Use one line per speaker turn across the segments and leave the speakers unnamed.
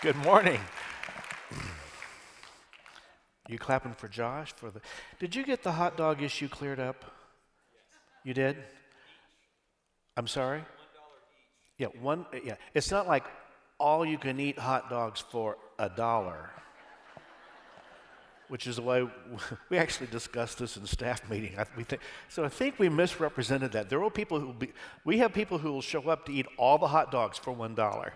Good morning. You clapping for Josh for the Did you get the hot dog issue cleared up? You did? I'm sorry? Yeah, one yeah. It's not like all you can eat hot dogs for a dollar. Which is the way we actually discussed this in staff meeting. I, we think, so I think we misrepresented that. There are people who be, we have people who will show up to eat all the hot dogs for one dollar,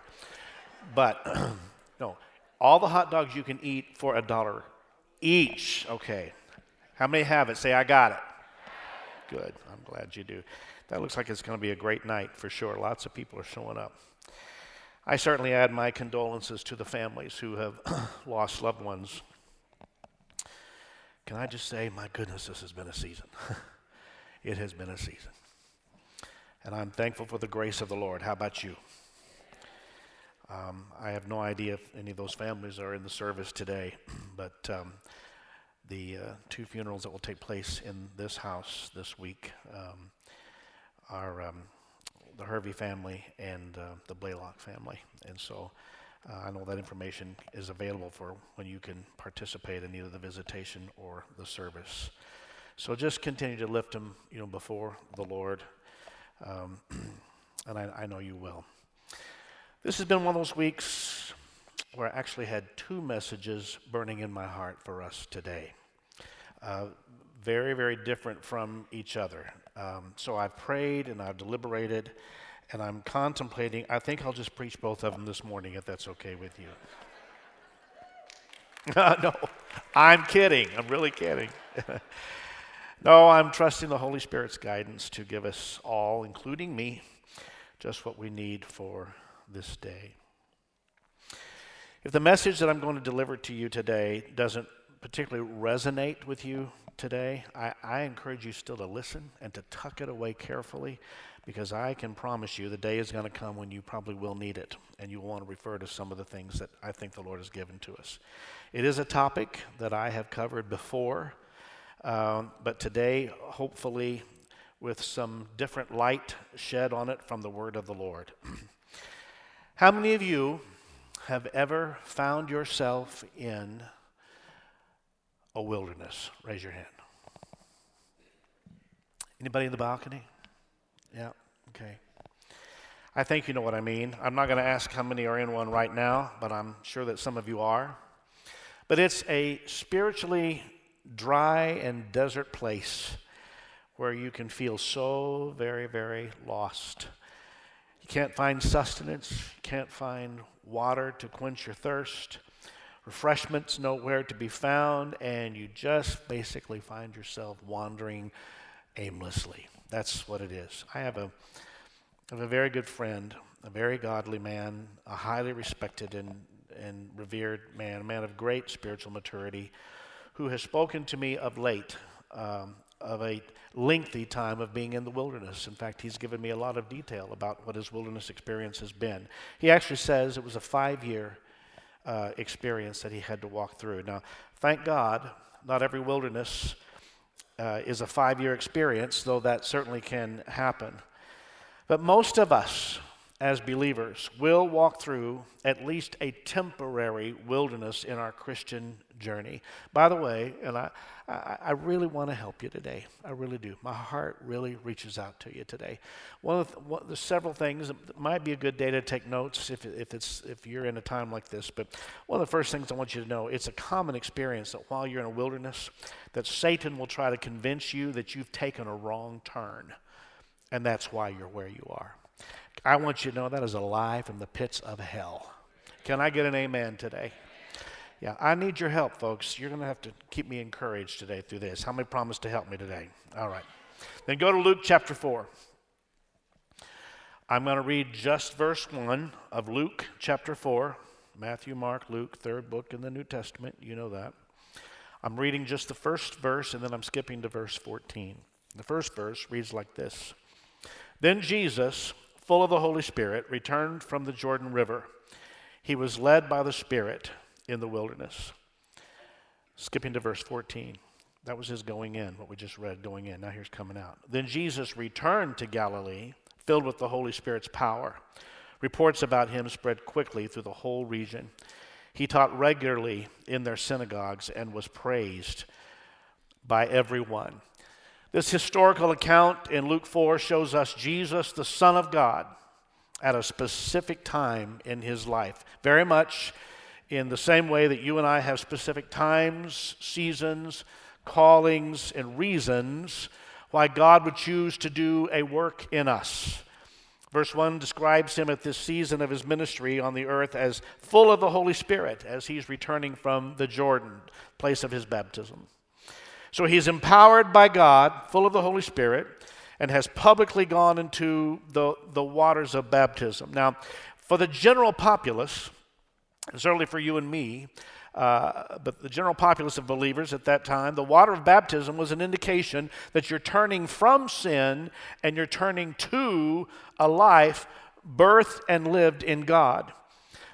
but no, all the hot dogs you can eat for a dollar each. Okay. How many have it? Say, I got it. Good. I'm glad you do. That looks like it's going to be a great night for sure. Lots of people are showing up. I certainly add my condolences to the families who have lost loved ones. Can I just say, my goodness, this has been a season. it has been a season. And I'm thankful for the grace of the Lord. How about you? Um, I have no idea if any of those families are in the service today, but um, the uh, two funerals that will take place in this house this week um, are um, the Hervey family and uh, the Blaylock family. And so uh, I know that information is available for when you can participate in either the visitation or the service. So just continue to lift them, you know, before the Lord, um, and I, I know you will. This has been one of those weeks where I actually had two messages burning in my heart for us today. Uh, very, very different from each other. Um, so I've prayed and I've deliberated and I'm contemplating. I think I'll just preach both of them this morning if that's okay with you. no, I'm kidding. I'm really kidding. no, I'm trusting the Holy Spirit's guidance to give us all, including me, just what we need for this day. If the message that I'm going to deliver to you today doesn't particularly resonate with you today, I, I, encourage you still to listen and to tuck it away carefully because I can promise you the day is going to come when you probably will need it and you will want to refer to some of the things that I think the Lord has given to us. It is a topic that I have covered before, um, but today, hopefully, with some different light shed on it from the Word of the Lord. How many of you have ever found yourself in a wilderness? Raise your hand. Anybody in the balcony? Yeah, okay. I think you know what I mean. I'm not going to ask how many are in one right now, but I'm sure that some of you are. But it's a spiritually dry and desert place where you can feel so very, very lost you can't find sustenance, you can't find water to quench your thirst, refreshments nowhere to be found, and you just basically find yourself wandering aimlessly. That's what it is. I have a, I have a very good friend, a very godly man, a highly respected and, and revered man, a man of great spiritual maturity, who has spoken to me of late um, of a lengthy time of being in the wilderness. In fact, he's given me a lot of detail about what his wilderness experience has been. He actually says it was a five year uh, experience that he had to walk through. Now, thank God, not every wilderness uh, is a five year experience, though that certainly can happen. But most of us, as believers, will walk through at least a temporary wilderness in our Christian journey. By the way, and I, I, I, really want to help you today. I really do. My heart really reaches out to you today. One of the, one, there's several things. that might be a good day to take notes if, if, it's, if you're in a time like this. But one of the first things I want you to know, it's a common experience that while you're in a wilderness, that Satan will try to convince you that you've taken a wrong turn. And that's why you're where you are. I want you to know that is a lie from the pits of hell. Can I get an amen today? Yeah, I need your help, folks. You're going to have to keep me encouraged today through this. How many promise to help me today? All right. Then go to Luke chapter 4. I'm going to read just verse 1 of Luke chapter 4. Matthew, Mark, Luke, third book in the New Testament. You know that. I'm reading just the first verse and then I'm skipping to verse 14. The first verse reads like this Then Jesus, full of the Holy Spirit, returned from the Jordan River. He was led by the Spirit in the wilderness. Skipping to verse 14. That was his going in, what we just read, going in. Now here's coming out. Then Jesus returned to Galilee, filled with the Holy Spirit's power. Reports about him spread quickly through the whole region. He taught regularly in their synagogues and was praised by everyone. This historical account in Luke 4 shows us Jesus, the Son of God, at a specific time in his life. Very much in the same way that you and I have specific times, seasons, callings, and reasons why God would choose to do a work in us. Verse 1 describes him at this season of his ministry on the earth as full of the Holy Spirit as he's returning from the Jordan, place of his baptism. So he's empowered by God, full of the Holy Spirit, and has publicly gone into the, the waters of baptism. Now, for the general populace, certainly for you and me, uh, but the general populace of believers at that time, the water of baptism was an indication that you're turning from sin and you're turning to a life birthed and lived in God.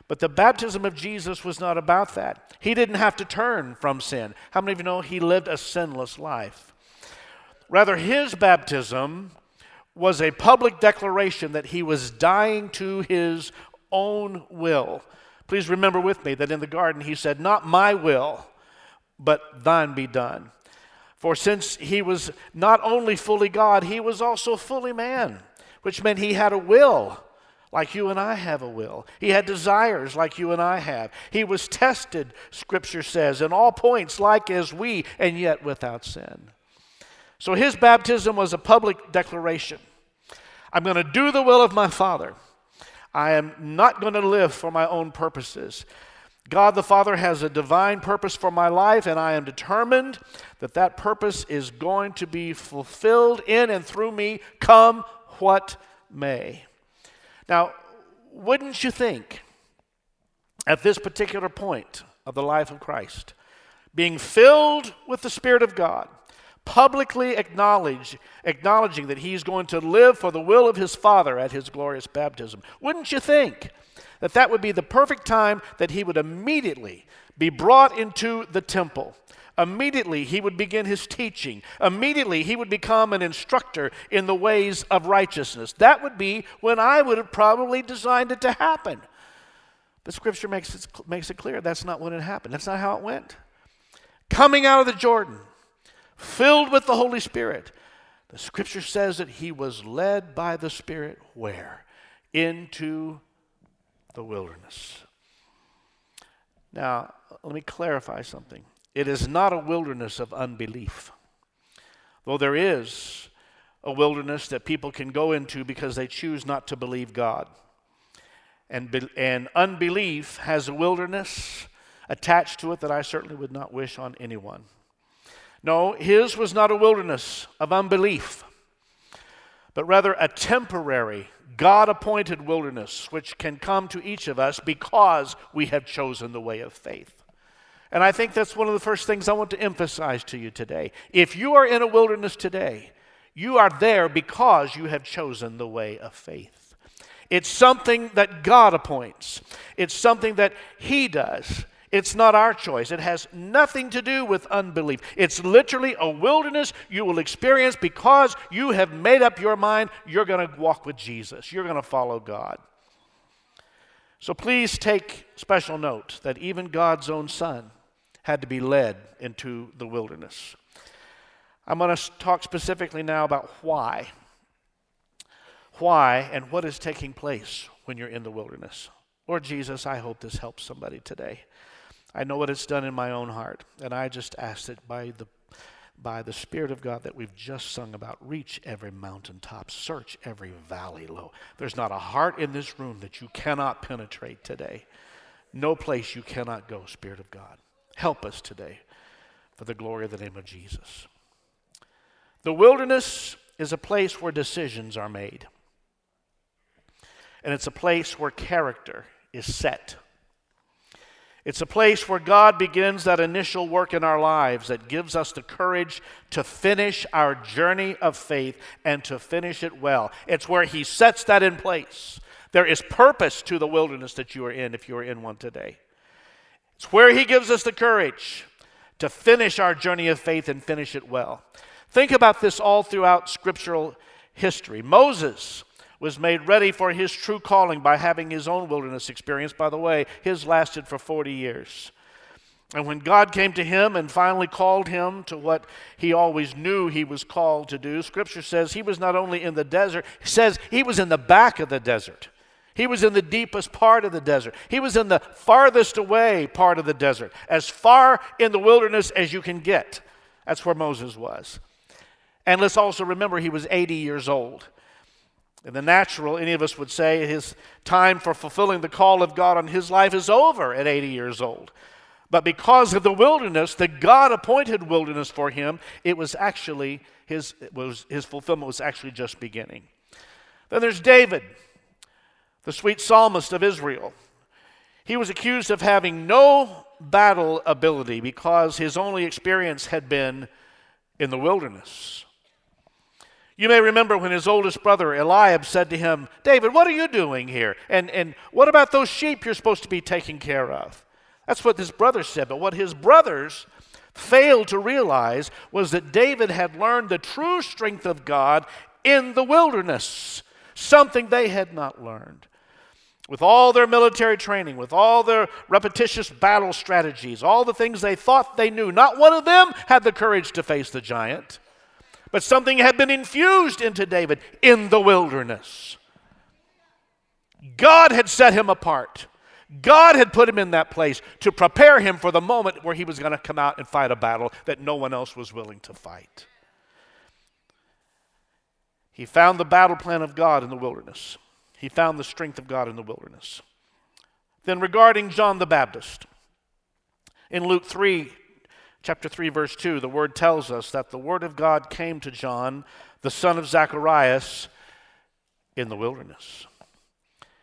But the baptism of Jesus was not about that. He didn't have to turn from sin. How many of you know he lived a sinless life? Rather, his baptism was a public declaration that he was dying to his own will. Please remember with me that in the garden he said, Not my will, but thine be done. For since he was not only fully God, he was also fully man, which meant he had a will like you and I have a will. He had desires like you and I have. He was tested, Scripture says, in all points like as we, and yet without sin. So his baptism was a public declaration I'm going to do the will of my Father. I am not going to live for my own purposes. God the Father has a divine purpose for my life, and I am determined that that purpose is going to be fulfilled in and through me, come what may. Now, wouldn't you think at this particular point of the life of Christ, being filled with the Spirit of God, publicly acknowledge, acknowledging that he's going to live for the will of his Father at his glorious baptism, wouldn't you think that that would be the perfect time that he would immediately be brought into the temple? Immediately, he would begin his teaching. Immediately, he would become an instructor in the ways of righteousness. That would be when I would have probably designed it to happen. But Scripture makes it, makes it clear that's not when it happened. That's not how it went. Coming out of the Jordan, filled with the Holy Spirit, the Scripture says that he was led by the Spirit where? Into the wilderness. Now, let me clarify something. It is not a wilderness of unbelief. Though there is a wilderness that people can go into because they choose not to believe God. And, be, and unbelief has a wilderness attached to it that I certainly would not wish on anyone. No, his was not a wilderness of unbelief, but rather a temporary, God appointed wilderness which can come to each of us because we have chosen the way of faith. And I think that's one of the first things I want to emphasize to you today. If you are in a wilderness today, you are there because you have chosen the way of faith. It's something that God appoints, it's something that He does. It's not our choice. It has nothing to do with unbelief. It's literally a wilderness you will experience because you have made up your mind you're going to walk with Jesus, you're going to follow God. So please take special note that even God's own Son had to be led into the wilderness. I'm going to talk specifically now about why. Why and what is taking place when you're in the wilderness. Lord Jesus, I hope this helps somebody today. I know what it's done in my own heart, and I just ask that by the by the Spirit of God that we've just sung about, reach every mountaintop, search every valley low. There's not a heart in this room that you cannot penetrate today. No place you cannot go, Spirit of God. Help us today for the glory of the name of Jesus. The wilderness is a place where decisions are made, and it's a place where character is set. It's a place where God begins that initial work in our lives that gives us the courage to finish our journey of faith and to finish it well. It's where He sets that in place. There is purpose to the wilderness that you are in if you are in one today. It's where He gives us the courage to finish our journey of faith and finish it well. Think about this all throughout scriptural history. Moses was made ready for his true calling by having his own wilderness experience. By the way, his lasted for 40 years. And when God came to him and finally called him to what he always knew he was called to do, Scripture says he was not only in the desert, it says he was in the back of the desert. He was in the deepest part of the desert. He was in the farthest away part of the desert, as far in the wilderness as you can get. That's where Moses was. And let's also remember he was 80 years old. In the natural, any of us would say his time for fulfilling the call of God on his life is over at 80 years old. But because of the wilderness, the God appointed wilderness for him, it was actually his, was, his fulfillment was actually just beginning. Then there's David, the sweet psalmist of Israel. He was accused of having no battle ability because his only experience had been in the wilderness. You may remember when his oldest brother Eliab said to him, David, what are you doing here? And, and what about those sheep you're supposed to be taking care of? That's what his brother said. But what his brothers failed to realize was that David had learned the true strength of God in the wilderness, something they had not learned. With all their military training, with all their repetitious battle strategies, all the things they thought they knew, not one of them had the courage to face the giant. But something had been infused into David in the wilderness. God had set him apart. God had put him in that place to prepare him for the moment where he was going to come out and fight a battle that no one else was willing to fight. He found the battle plan of God in the wilderness. He found the strength of God in the wilderness. Then, regarding John the Baptist, in Luke 3, chapter 3, verse 2, the word tells us that the word of God came to John, the son of Zacharias, in the wilderness.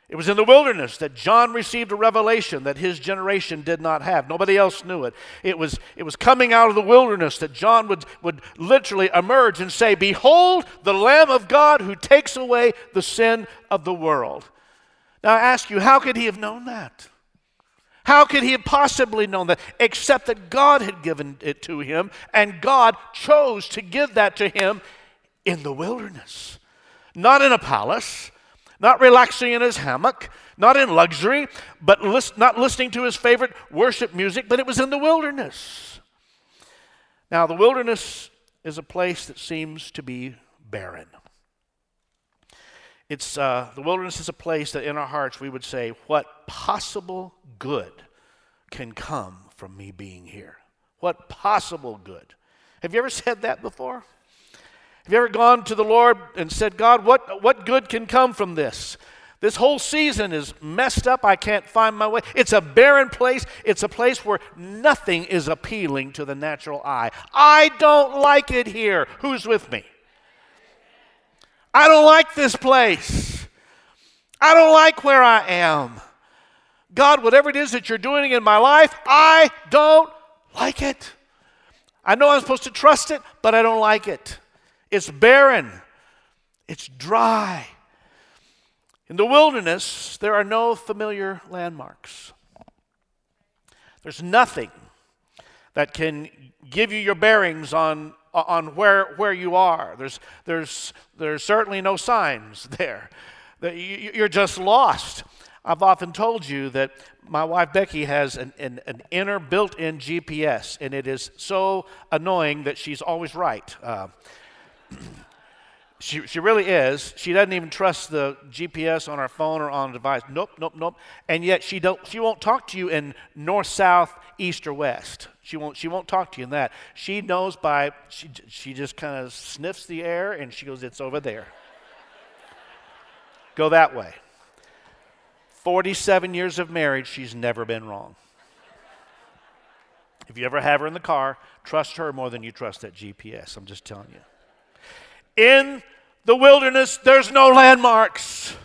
It was in the wilderness that John received a revelation that his generation did not have. Nobody else knew it. It was, it was coming out of the wilderness that John would, would literally emerge and say, Behold, the Lamb of God who takes away the sin of the world. Now I ask you, how could he have known that? How could he have possibly known that except that God had given it to him and God chose to give that to him in the wilderness? Not in a palace not relaxing in his hammock, not in luxury, but list, not listening to his favorite worship music, but it was in the wilderness. Now, the wilderness is a place that seems to be barren. It's, uh, the wilderness is a place that in our hearts we would say, What possible good can come from me being here? What possible good? Have you ever said that before? Have you ever gone to the Lord and said, God, what, what good can come from this? This whole season is messed up. I can't find my way. It's a barren place. It's a place where nothing is appealing to the natural eye. I don't like it here. Who's with me? I don't like this place. I don't like where I am. God, whatever it is that you're doing in my life, I don't like it. I know I'm supposed to trust it, but I don't like it. It's barren, it's dry. In the wilderness, there are no familiar landmarks. There's nothing that can give you your bearings on, on where, where you are. There's, there's, there's certainly no signs there. You're just lost. I've often told you that my wife Becky has an, an, an inner built in GPS, and it is so annoying that she's always right. Uh, she, she really is. She doesn't even trust the GPS on her phone or on a device. Nope, nope, nope. And yet she don't she won't talk to you in north, south, east, or west. She won't she won't talk to you in that. She knows by she she just kind of sniffs the air and she goes, It's over there. Go that way. 47 years of marriage, she's never been wrong. If you ever have her in the car, trust her more than you trust that GPS. I'm just telling you. In the wilderness, there's no landmarks.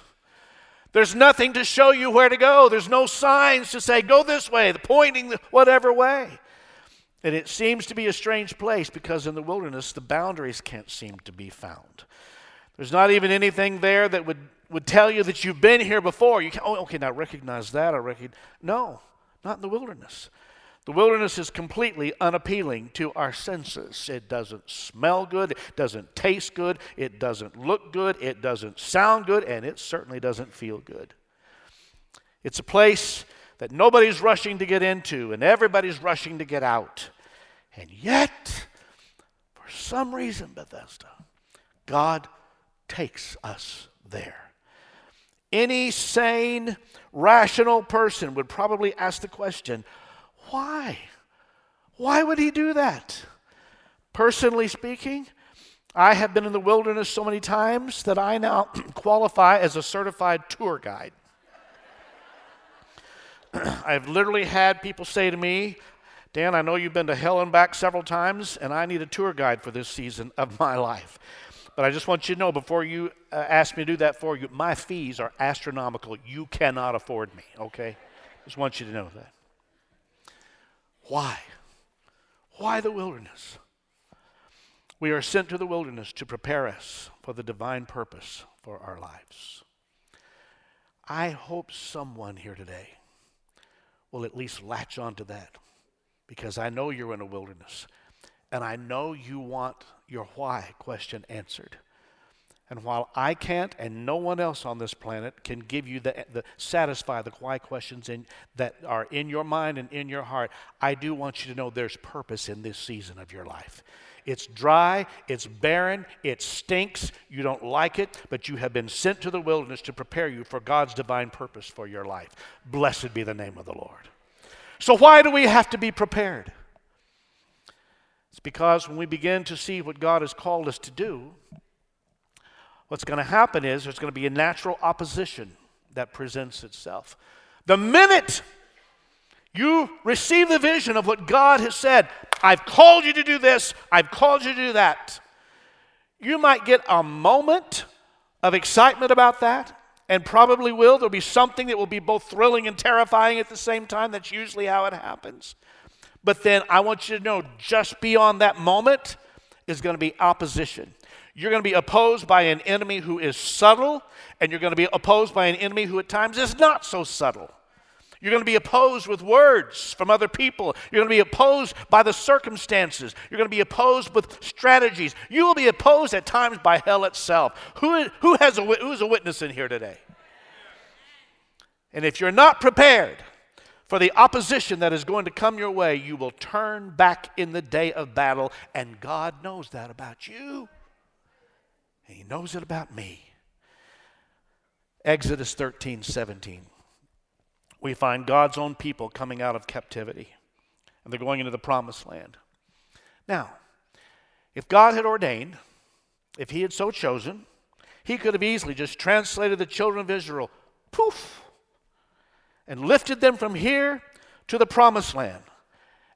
There's nothing to show you where to go. There's no signs to say, go this way, the pointing whatever way. And it seems to be a strange place because in the wilderness, the boundaries can't seem to be found. There's not even anything there that would, would tell you that you've been here before. You can, oh, okay, now recognize that. I recognize. No, not in the wilderness. The wilderness is completely unappealing to our senses. It doesn't smell good, it doesn't taste good, it doesn't look good, it doesn't sound good, and it certainly doesn't feel good. It's a place that nobody's rushing to get into and everybody's rushing to get out. And yet, for some reason, Bethesda, God takes us there. Any sane, rational person would probably ask the question why? Why would he do that? Personally speaking, I have been in the wilderness so many times that I now qualify as a certified tour guide. I've literally had people say to me, Dan, I know you've been to hell and back several times, and I need a tour guide for this season of my life. But I just want you to know before you uh, ask me to do that for you, my fees are astronomical. You cannot afford me, okay? Just want you to know that. Why? Why the wilderness? We are sent to the wilderness to prepare us for the divine purpose for our lives. I hope someone here today will at least latch onto that because I know you're in a wilderness and I know you want your why question answered. And while I can't and no one else on this planet can give you the, the satisfy the why questions in, that are in your mind and in your heart, I do want you to know there's purpose in this season of your life. It's dry, it's barren, it stinks, you don't like it, but you have been sent to the wilderness to prepare you for God's divine purpose for your life. Blessed be the name of the Lord. So, why do we have to be prepared? It's because when we begin to see what God has called us to do, what's going to happen is there's going to be a natural opposition that presents itself. The minute you receive the vision of what God has said, I've called you to do this, I've called you to do that. You might get a moment of excitement about that, and probably will. There'll be something that will be both thrilling and terrifying at the same time. That's usually how it happens. But then I want you to know just beyond that moment is going to be opposition. You're going to be opposed by an enemy who is subtle, and you're going to be opposed by an enemy who at times is not so subtle. You're going to be opposed with words from other people. You're going to be opposed by the circumstances. You're going to be opposed with strategies. You will be opposed at times by hell itself. Who, who has a, who's a witness in here today? And if you're not prepared for the opposition that is going to come your way, you will turn back in the day of battle, and God knows that about you. And He knows it about me. Exodus 13, 17 we find God's own people coming out of captivity and they're going into the promised land. Now, if God had ordained, if He had so chosen, He could have easily just translated the children of Israel, poof, and lifted them from here to the promised land.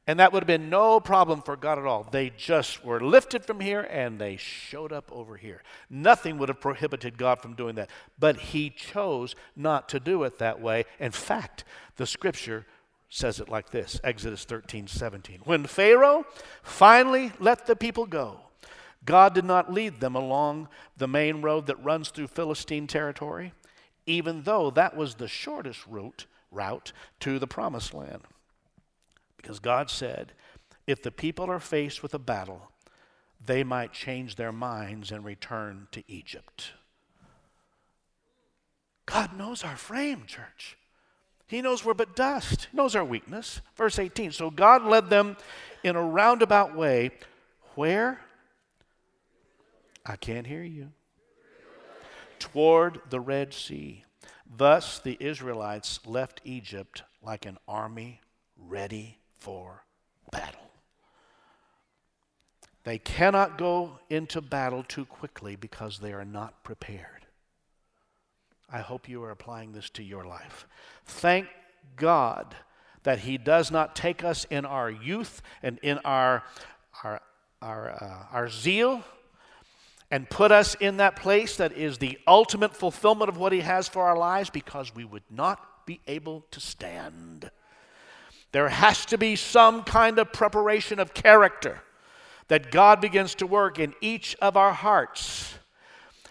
And that would have been no problem for God at all. They just were lifted from here and they showed up over here. Nothing would have prohibited God from doing that. But He chose not to do it that way. In fact, the scripture says it like this Exodus 13 17. When Pharaoh finally let the people go, God did not lead them along the main road that runs through Philistine territory, even though that was the shortest route, route to the promised land. Because God said, if the people are faced with a battle, they might change their minds and return to Egypt. God knows our frame, church. He knows we're but dust. He knows our weakness. Verse 18. So God led them in a roundabout way. Where? I can't hear you. Toward the Red Sea. Thus the Israelites left Egypt like an army ready for battle. They cannot go into battle too quickly because they are not prepared. I hope you are applying this to your life. Thank God that He does not take us in our youth and in our, our, our, uh, our zeal and put us in that place that is the ultimate fulfillment of what He has for our lives because we would not be able to stand. There has to be some kind of preparation of character that God begins to work in each of our hearts.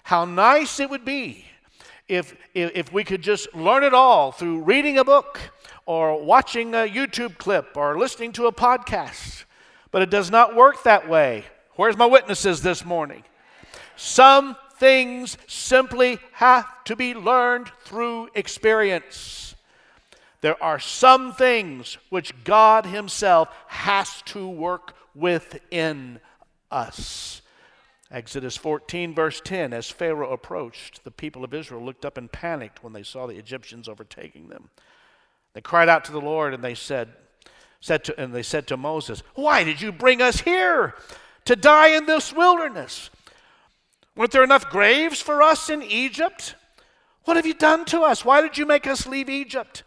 How nice it would be if, if, if we could just learn it all through reading a book or watching a YouTube clip or listening to a podcast. But it does not work that way. Where's my witnesses this morning? Some things simply have to be learned through experience. There are some things which God Himself has to work within us. Exodus 14, verse 10 As Pharaoh approached, the people of Israel looked up and panicked when they saw the Egyptians overtaking them. They cried out to the Lord and they said, said to, and they said to Moses, Why did you bring us here to die in this wilderness? Weren't there enough graves for us in Egypt? What have you done to us? Why did you make us leave Egypt?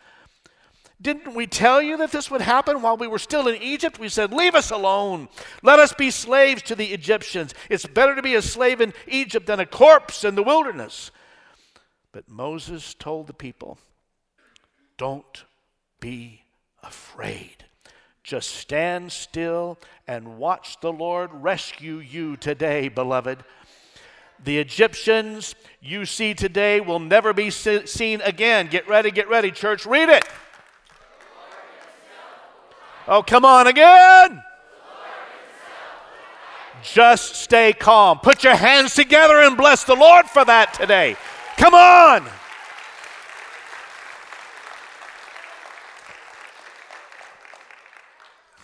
Didn't we tell you that this would happen while we were still in Egypt? We said, Leave us alone. Let us be slaves to the Egyptians. It's better to be a slave in Egypt than a corpse in the wilderness. But Moses told the people, Don't be afraid. Just stand still and watch the Lord rescue you today, beloved. The Egyptians you see today will never be seen again. Get ready, get ready, church. Read it. Oh, come on again. Just stay calm. Put your hands together and bless the Lord for that today. Come on.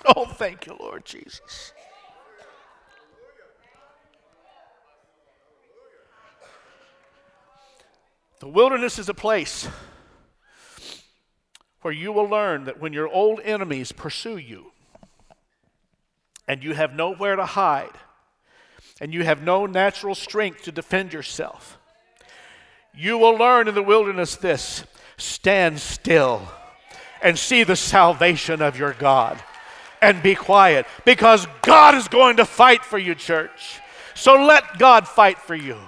Oh, thank you, Lord Jesus. The wilderness is a place where you will learn that when your old enemies pursue you and you have nowhere to hide and you have no natural strength to defend yourself, you will learn in the wilderness this stand still and see the salvation of your God and be quiet because God is going to fight for you, church. So let God fight for you.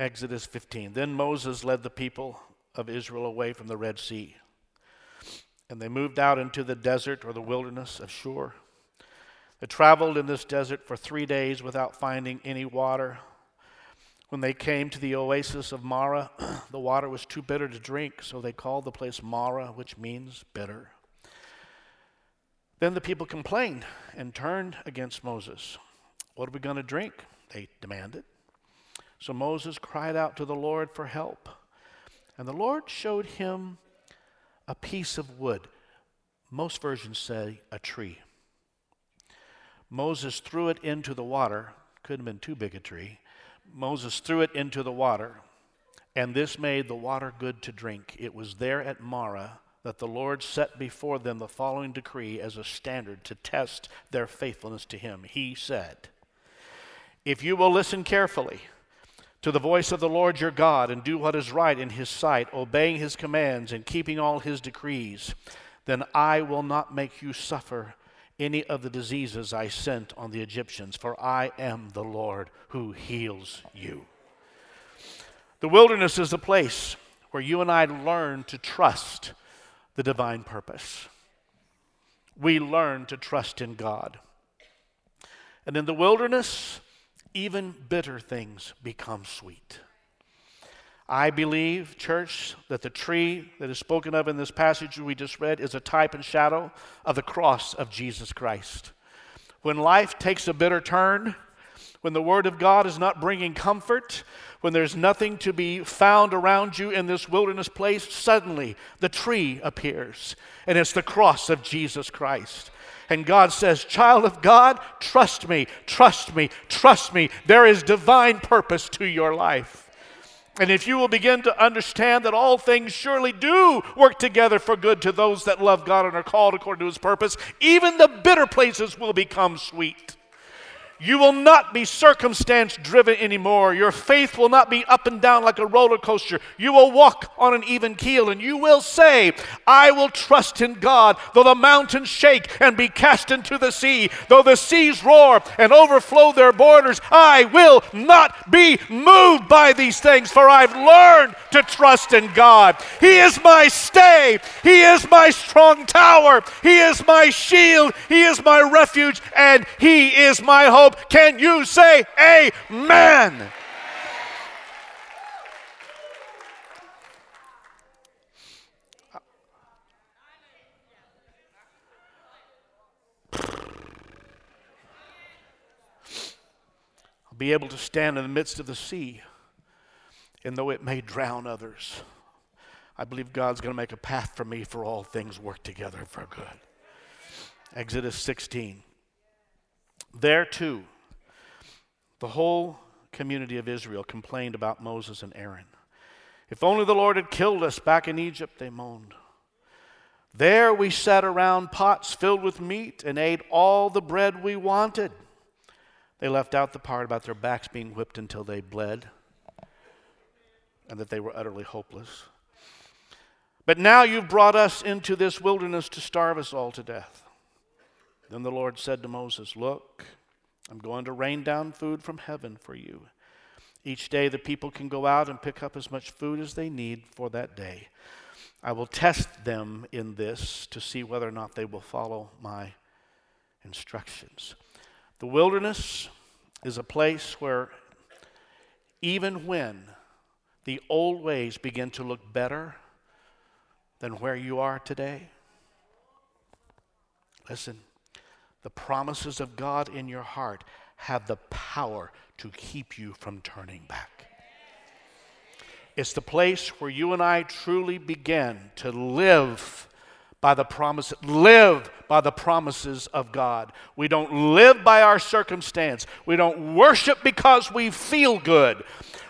Exodus 15. Then Moses led the people of Israel away from the Red Sea. And they moved out into the desert or the wilderness of Shur. They traveled in this desert for three days without finding any water. When they came to the oasis of Marah, the water was too bitter to drink, so they called the place Marah, which means bitter. Then the people complained and turned against Moses. What are we going to drink? They demanded. So Moses cried out to the Lord for help. And the Lord showed him a piece of wood. Most versions say a tree. Moses threw it into the water. Couldn't have been too big a tree. Moses threw it into the water, and this made the water good to drink. It was there at Marah that the Lord set before them the following decree as a standard to test their faithfulness to Him. He said, If you will listen carefully to the voice of the Lord your God and do what is right in His sight, obeying His commands and keeping all His decrees, then I will not make you suffer any of the diseases I sent on the Egyptians, for I am the Lord who heals you. The wilderness is a place where you and I learn to trust the divine purpose. We learn to trust in God. And in the wilderness, even bitter things become sweet. I believe, church, that the tree that is spoken of in this passage we just read is a type and shadow of the cross of Jesus Christ. When life takes a bitter turn, when the Word of God is not bringing comfort, when there's nothing to be found around you in this wilderness place, suddenly the tree appears, and it's the cross of Jesus Christ. And God says, Child of God, trust me, trust me, trust me. There is divine purpose to your life. And if you will begin to understand that all things surely do work together for good to those that love God and are called according to his purpose, even the bitter places will become sweet. You will not be circumstance driven anymore. Your faith will not be up and down like a roller coaster. You will walk on an even keel and you will say, I will trust in God, though the mountains shake and be cast into the sea, though the seas roar and overflow their borders. I will not be moved by these things, for I've learned to trust in God. He is my stay, He is my strong tower, He is my shield, He is my refuge, and He is my hope hope. Can you say amen? I'll be able to stand in the midst of the sea, and though it may drown others, I believe God's going to make a path for me for all things work together for good. Exodus 16. There too, the whole community of Israel complained about Moses and Aaron. If only the Lord had killed us back in Egypt, they moaned. There we sat around pots filled with meat and ate all the bread we wanted. They left out the part about their backs being whipped until they bled and that they were utterly hopeless. But now you've brought us into this wilderness to starve us all to death. Then the Lord said to Moses, Look, I'm going to rain down food from heaven for you. Each day the people can go out and pick up as much food as they need for that day. I will test them in this to see whether or not they will follow my instructions. The wilderness is a place where, even when the old ways begin to look better than where you are today, listen, the promises of God in your heart have the power to keep you from turning back. It's the place where you and I truly begin to live by the promise, live by the promises of God. We don't live by our circumstance. We don't worship because we feel good.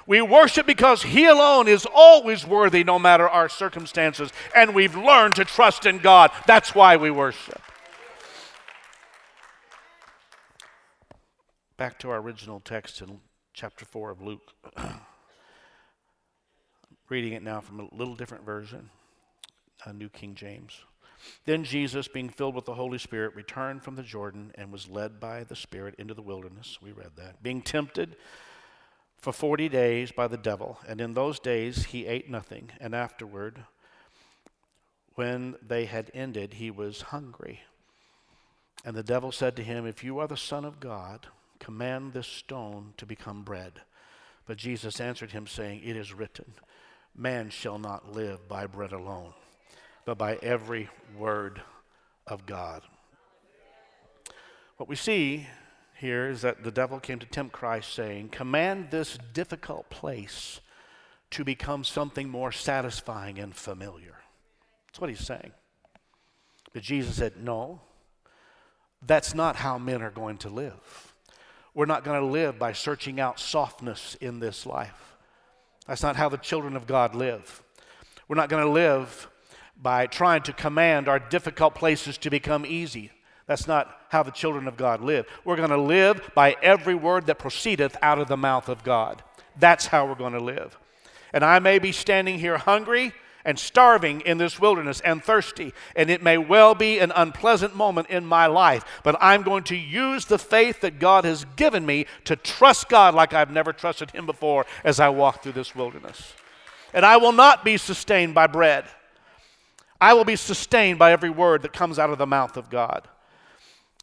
We worship because He alone is always worthy no matter our circumstances. And we've learned to trust in God. That's why we worship. Back to our original text in chapter 4 of Luke. reading it now from a little different version, a New King James. Then Jesus, being filled with the Holy Spirit, returned from the Jordan and was led by the Spirit into the wilderness. We read that. Being tempted for 40 days by the devil. And in those days he ate nothing. And afterward, when they had ended, he was hungry. And the devil said to him, If you are the Son of God, command this stone to become bread. But Jesus answered him, saying, It is written, Man shall not live by bread alone but by every word of God. What we see here is that the devil came to tempt Christ, saying, Command this difficult place to become something more satisfying and familiar. That's what he's saying. But Jesus said, No, that's not how men are going to live. We're not going to live by searching out softness in this life. That's not how the children of God live. We're not going to live by trying to command our difficult places to become easy. That's not how the children of God live. We're going to live by every word that proceedeth out of the mouth of God. That's how we're going to live. And I may be standing here hungry and starving in this wilderness and thirsty, and it may well be an unpleasant moment in my life, but I'm going to use the faith that God has given me to trust God like I've never trusted Him before as I walk through this wilderness. And I will not be sustained by bread. I will be sustained by every word that comes out of the mouth of God.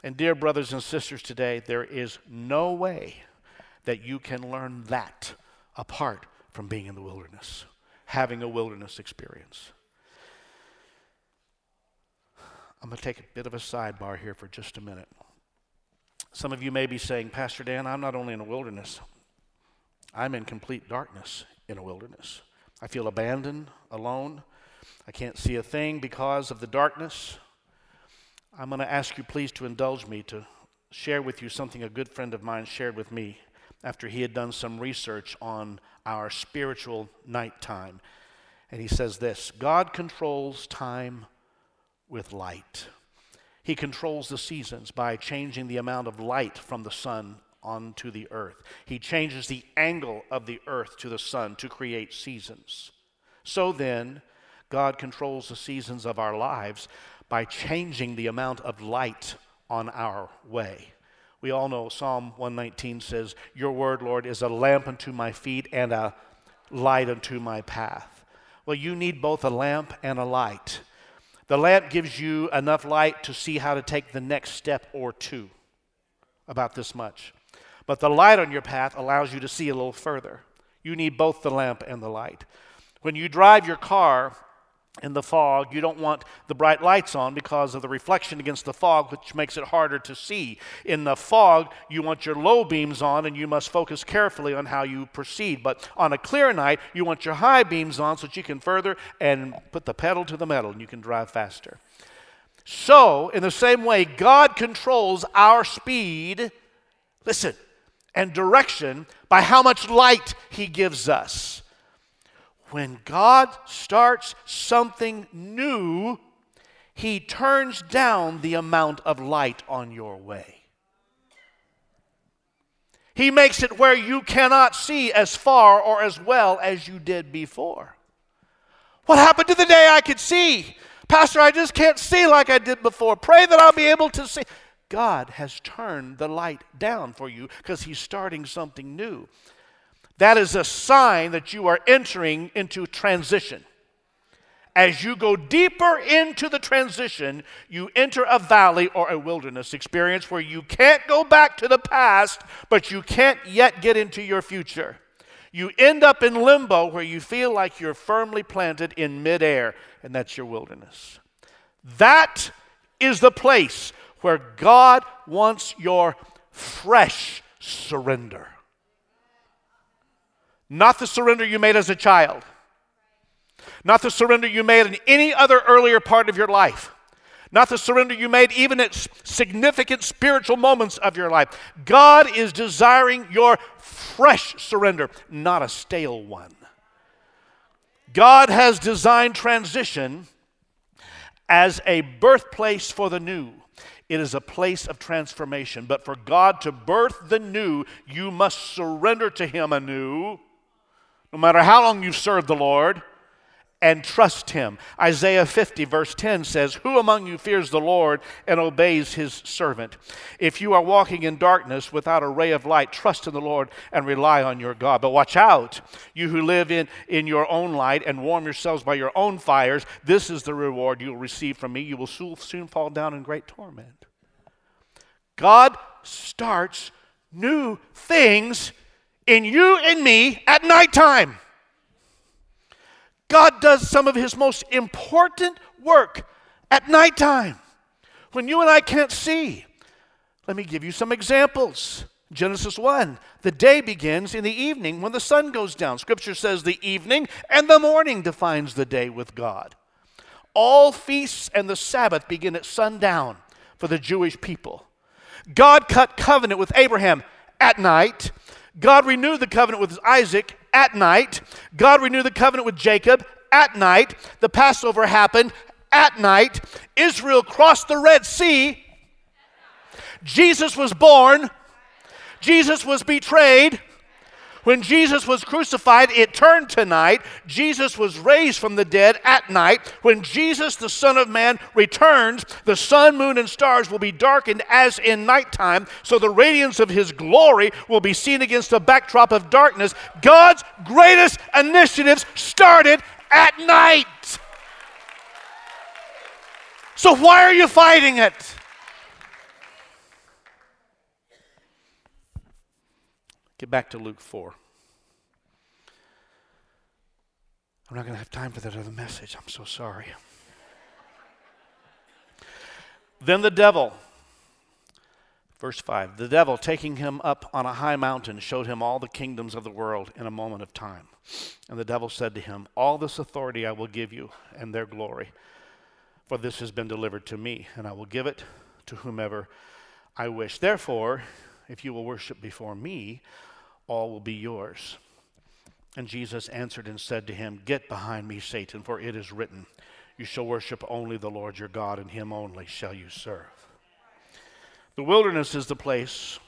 And, dear brothers and sisters, today, there is no way that you can learn that apart from being in the wilderness, having a wilderness experience. I'm going to take a bit of a sidebar here for just a minute. Some of you may be saying, Pastor Dan, I'm not only in a wilderness, I'm in complete darkness in a wilderness. I feel abandoned, alone. I can't see a thing because of the darkness. I'm going to ask you, please, to indulge me to share with you something a good friend of mine shared with me after he had done some research on our spiritual nighttime. And he says this God controls time with light. He controls the seasons by changing the amount of light from the sun onto the earth. He changes the angle of the earth to the sun to create seasons. So then, God controls the seasons of our lives by changing the amount of light on our way. We all know Psalm 119 says, Your word, Lord, is a lamp unto my feet and a light unto my path. Well, you need both a lamp and a light. The lamp gives you enough light to see how to take the next step or two, about this much. But the light on your path allows you to see a little further. You need both the lamp and the light. When you drive your car, in the fog, you don't want the bright lights on because of the reflection against the fog, which makes it harder to see. In the fog, you want your low beams on and you must focus carefully on how you proceed. But on a clear night, you want your high beams on so that you can further and put the pedal to the metal and you can drive faster. So, in the same way, God controls our speed, listen, and direction by how much light He gives us. When God starts something new, He turns down the amount of light on your way. He makes it where you cannot see as far or as well as you did before. What happened to the day I could see? Pastor, I just can't see like I did before. Pray that I'll be able to see. God has turned the light down for you because He's starting something new. That is a sign that you are entering into transition. As you go deeper into the transition, you enter a valley or a wilderness experience where you can't go back to the past, but you can't yet get into your future. You end up in limbo where you feel like you're firmly planted in midair, and that's your wilderness. That is the place where God wants your fresh surrender. Not the surrender you made as a child, not the surrender you made in any other earlier part of your life, not the surrender you made even at significant spiritual moments of your life. God is desiring your fresh surrender, not a stale one. God has designed transition as a birthplace for the new. It is a place of transformation. But for God to birth the new, you must surrender to Him anew no matter how long you've served the Lord, and trust him. Isaiah 50, verse 10 says, Who among you fears the Lord and obeys his servant? If you are walking in darkness without a ray of light, trust in the Lord and rely on your God. But watch out, you who live in, in your own light and warm yourselves by your own fires, this is the reward you will receive from me. You will soon fall down in great torment. God starts new things in you and me at nighttime. God does some of his most important work at nighttime when you and I can't see. Let me give you some examples. Genesis 1, the day begins in the evening when the sun goes down. Scripture says the evening and the morning defines the day with God. All feasts and the Sabbath begin at sundown for the Jewish people. God cut covenant with Abraham at night. God renewed the covenant with Isaac at night. God renewed the covenant with Jacob at night. The Passover happened at night. Israel crossed the Red Sea. Jesus was born. Jesus was betrayed. When Jesus was crucified, it turned to night. Jesus was raised from the dead at night. When Jesus, the Son of Man, returns, the sun, moon, and stars will be darkened as in nighttime, so the radiance of his glory will be seen against a backdrop of darkness. God's greatest initiatives started at night. So, why are you fighting it? Get back to Luke 4. I'm not going to have time for that other message. I'm so sorry. then the devil, verse 5 the devil, taking him up on a high mountain, showed him all the kingdoms of the world in a moment of time. And the devil said to him, All this authority I will give you and their glory, for this has been delivered to me, and I will give it to whomever I wish. Therefore, if you will worship before me, all will be yours. And Jesus answered and said to him, Get behind me, Satan, for it is written, You shall worship only the Lord your God, and him only shall you serve. The wilderness is the place,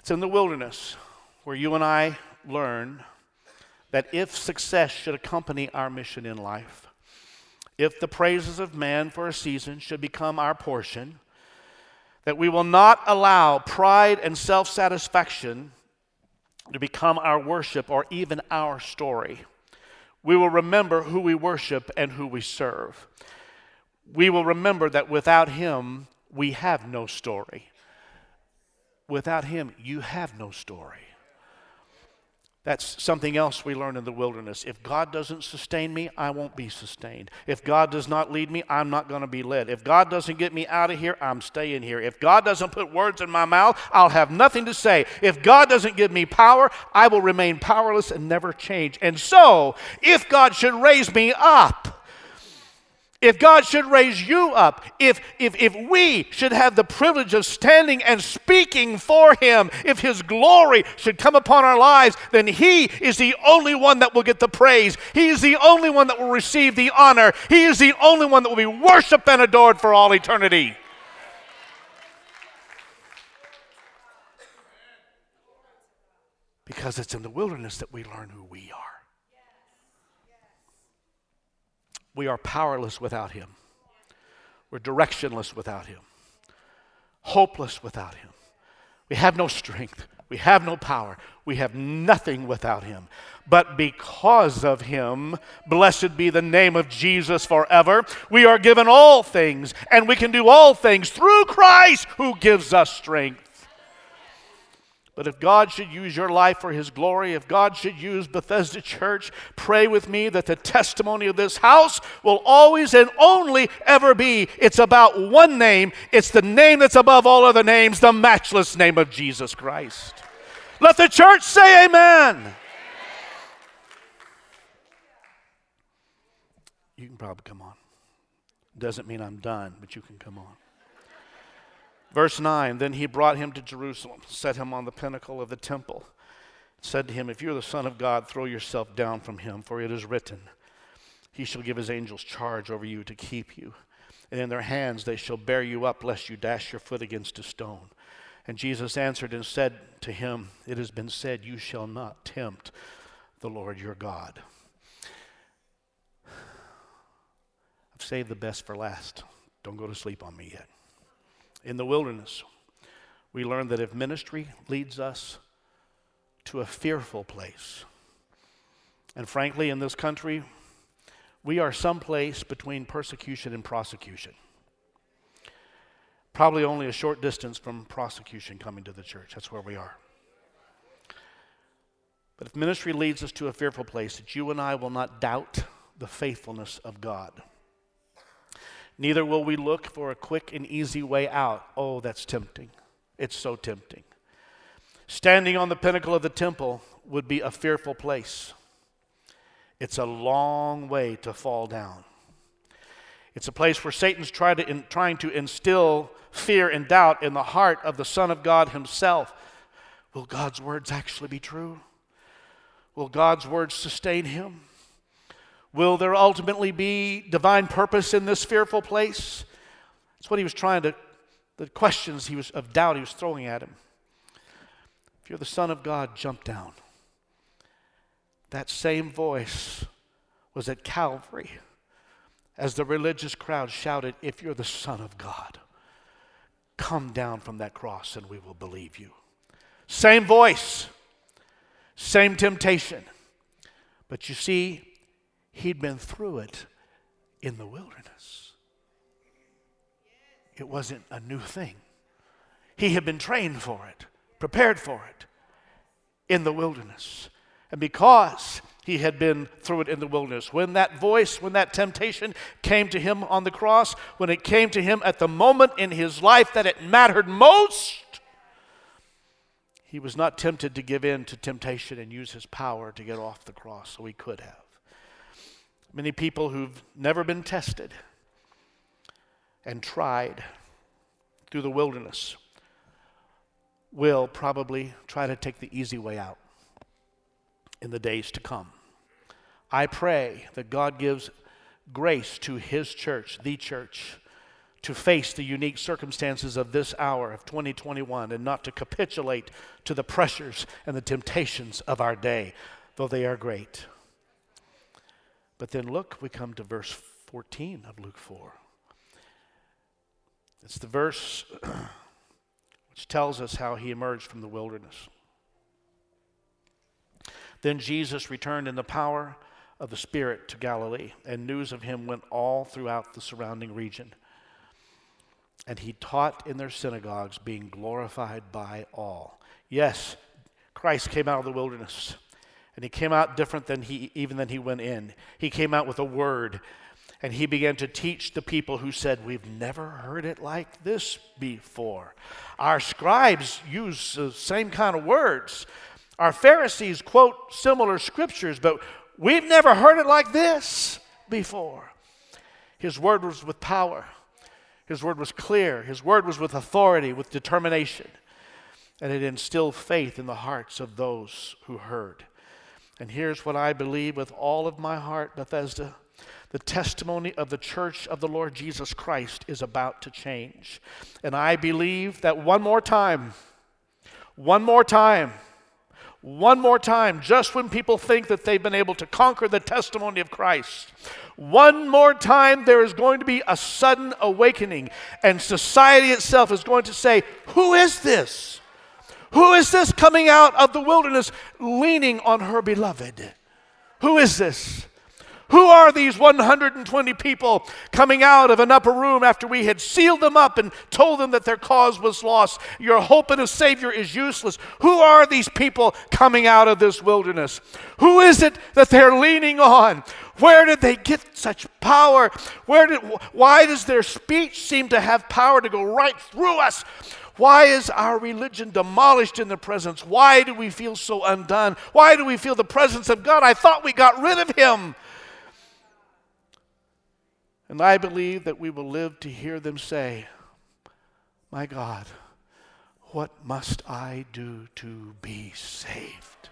it's in the wilderness where you and I learn that if success should accompany our mission in life, if the praises of man for a season should become our portion, that we will not allow pride and self satisfaction to become our worship or even our story. We will remember who we worship and who we serve. We will remember that without Him, we have no story. without Him, you have no story. That's something else we learn in the wilderness. If God doesn't sustain me, I won't be sustained. If God does not lead me, I'm not going to be led. If God doesn't get me out of here, I'm staying here. If God doesn't put words in my mouth, I'll have nothing to say. If God doesn't give me power, I will remain powerless and never change. And so, if God should raise me up, if God should raise you up, if, if, if we should have the privilege of standing and speaking for Him, if His glory should come upon our lives, then He is the only one that will get the praise. He is the only one that will receive the honor. He is the only one that will be worshiped and adored for all eternity. Because it's in the wilderness that we learn who we are. We are powerless without Him. We're directionless without Him, hopeless without Him. We have no strength. We have no power. We have nothing without Him. But because of Him, blessed be the name of Jesus forever, we are given all things, and we can do all things through Christ who gives us strength. But if God should use your life for His glory, if God should use Bethesda Church, pray with me that the testimony of this house will always and only ever be it's about one name. It's the name that's above all other names, the matchless name of Jesus Christ. Let the church say amen. You can probably come on. Doesn't mean I'm done, but you can come on. Verse 9 Then he brought him to Jerusalem, set him on the pinnacle of the temple, said to him, If you're the Son of God, throw yourself down from him, for it is written, He shall give his angels charge over you to keep you. And in their hands they shall bear you up, lest you dash your foot against a stone. And Jesus answered and said to him, It has been said, You shall not tempt the Lord your God. I've saved the best for last. Don't go to sleep on me yet in the wilderness, we learn that if ministry leads us to a fearful place, and frankly, in this country, we are someplace between persecution and prosecution. Probably only a short distance from prosecution coming to the church. That's where we are. But if ministry leads us to a fearful place, that you and I will not doubt the faithfulness of God. Neither will we look for a quick and easy way out. Oh, that's tempting. It's so tempting. Standing on the pinnacle of the temple would be a fearful place. It's a long way to fall down. It's a place where Satan's try to in, trying to instill fear and doubt in the heart of the Son of God himself. Will God's words actually be true? Will God's words sustain him? Will there ultimately be divine purpose in this fearful place? That's what he was trying to, the questions he was of doubt he was throwing at him. If you're the Son of God, jump down. That same voice was at Calvary as the religious crowd shouted, If you're the Son of God, come down from that cross and we will believe you. Same voice, same temptation. But you see, He'd been through it in the wilderness. It wasn't a new thing. He had been trained for it, prepared for it in the wilderness. And because he had been through it in the wilderness, when that voice, when that temptation came to him on the cross, when it came to him at the moment in his life that it mattered most, he was not tempted to give in to temptation and use his power to get off the cross, so he could have. Many people who've never been tested and tried through the wilderness will probably try to take the easy way out in the days to come. I pray that God gives grace to His church, the church, to face the unique circumstances of this hour of 2021 and not to capitulate to the pressures and the temptations of our day, though they are great. But then look, we come to verse 14 of Luke 4. It's the verse which tells us how he emerged from the wilderness. Then Jesus returned in the power of the Spirit to Galilee, and news of him went all throughout the surrounding region. and he taught in their synagogues, being glorified by all. Yes, Christ came out of the wilderness, and he came out different than he even than he went in. He came out with a word, and he began to teach the people who said, "We've never heard it like this before." Our scribes use the same kind of words. Our Pharisees quote similar scriptures, but we've never heard it like this before. His word was with power. His word was clear. His word was with authority, with determination. And it instilled faith in the hearts of those who heard. And here's what I believe with all of my heart, Bethesda. The testimony of the church of the Lord Jesus Christ is about to change. And I believe that one more time, one more time, one more time, just when people think that they've been able to conquer the testimony of Christ, one more time there is going to be a sudden awakening, and society itself is going to say, Who is this? Who is this coming out of the wilderness leaning on her beloved? Who is this? Who are these 120 people coming out of an upper room after we had sealed them up and told them that their cause was lost? Your hope in a Savior is useless. Who are these people coming out of this wilderness? Who is it that they're leaning on? Where did they get such power? Where did, why does their speech seem to have power to go right through us? Why is our religion demolished in the presence? Why do we feel so undone? Why do we feel the presence of God? I thought we got rid of Him. And I believe that we will live to hear them say, My God, what must I do to be saved?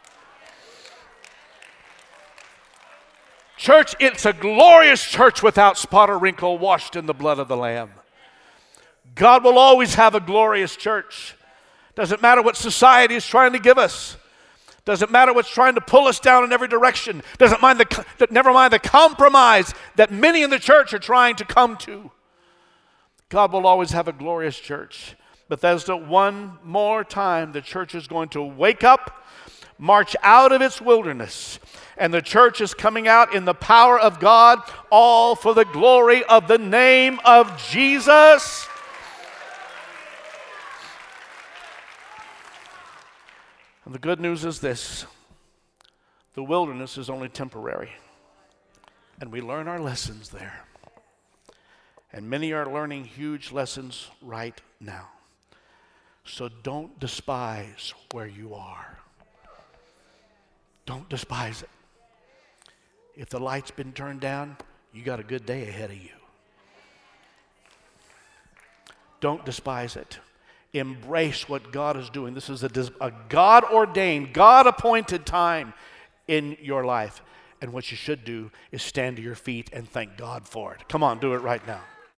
Church, it's a glorious church without spot or wrinkle, washed in the blood of the Lamb. God will always have a glorious church. Doesn't matter what society is trying to give us. Doesn't matter what's trying to pull us down in every direction. Doesn't mind the, never mind the compromise that many in the church are trying to come to. God will always have a glorious church. Bethesda, one more time, the church is going to wake up, march out of its wilderness, and the church is coming out in the power of God, all for the glory of the name of Jesus. The good news is this the wilderness is only temporary, and we learn our lessons there. And many are learning huge lessons right now. So don't despise where you are. Don't despise it. If the light's been turned down, you got a good day ahead of you. Don't despise it embrace what God is doing. This is a, a God ordained, God appointed time in your life. And what you should do is stand to your feet and thank God for it. Come on, do it right now.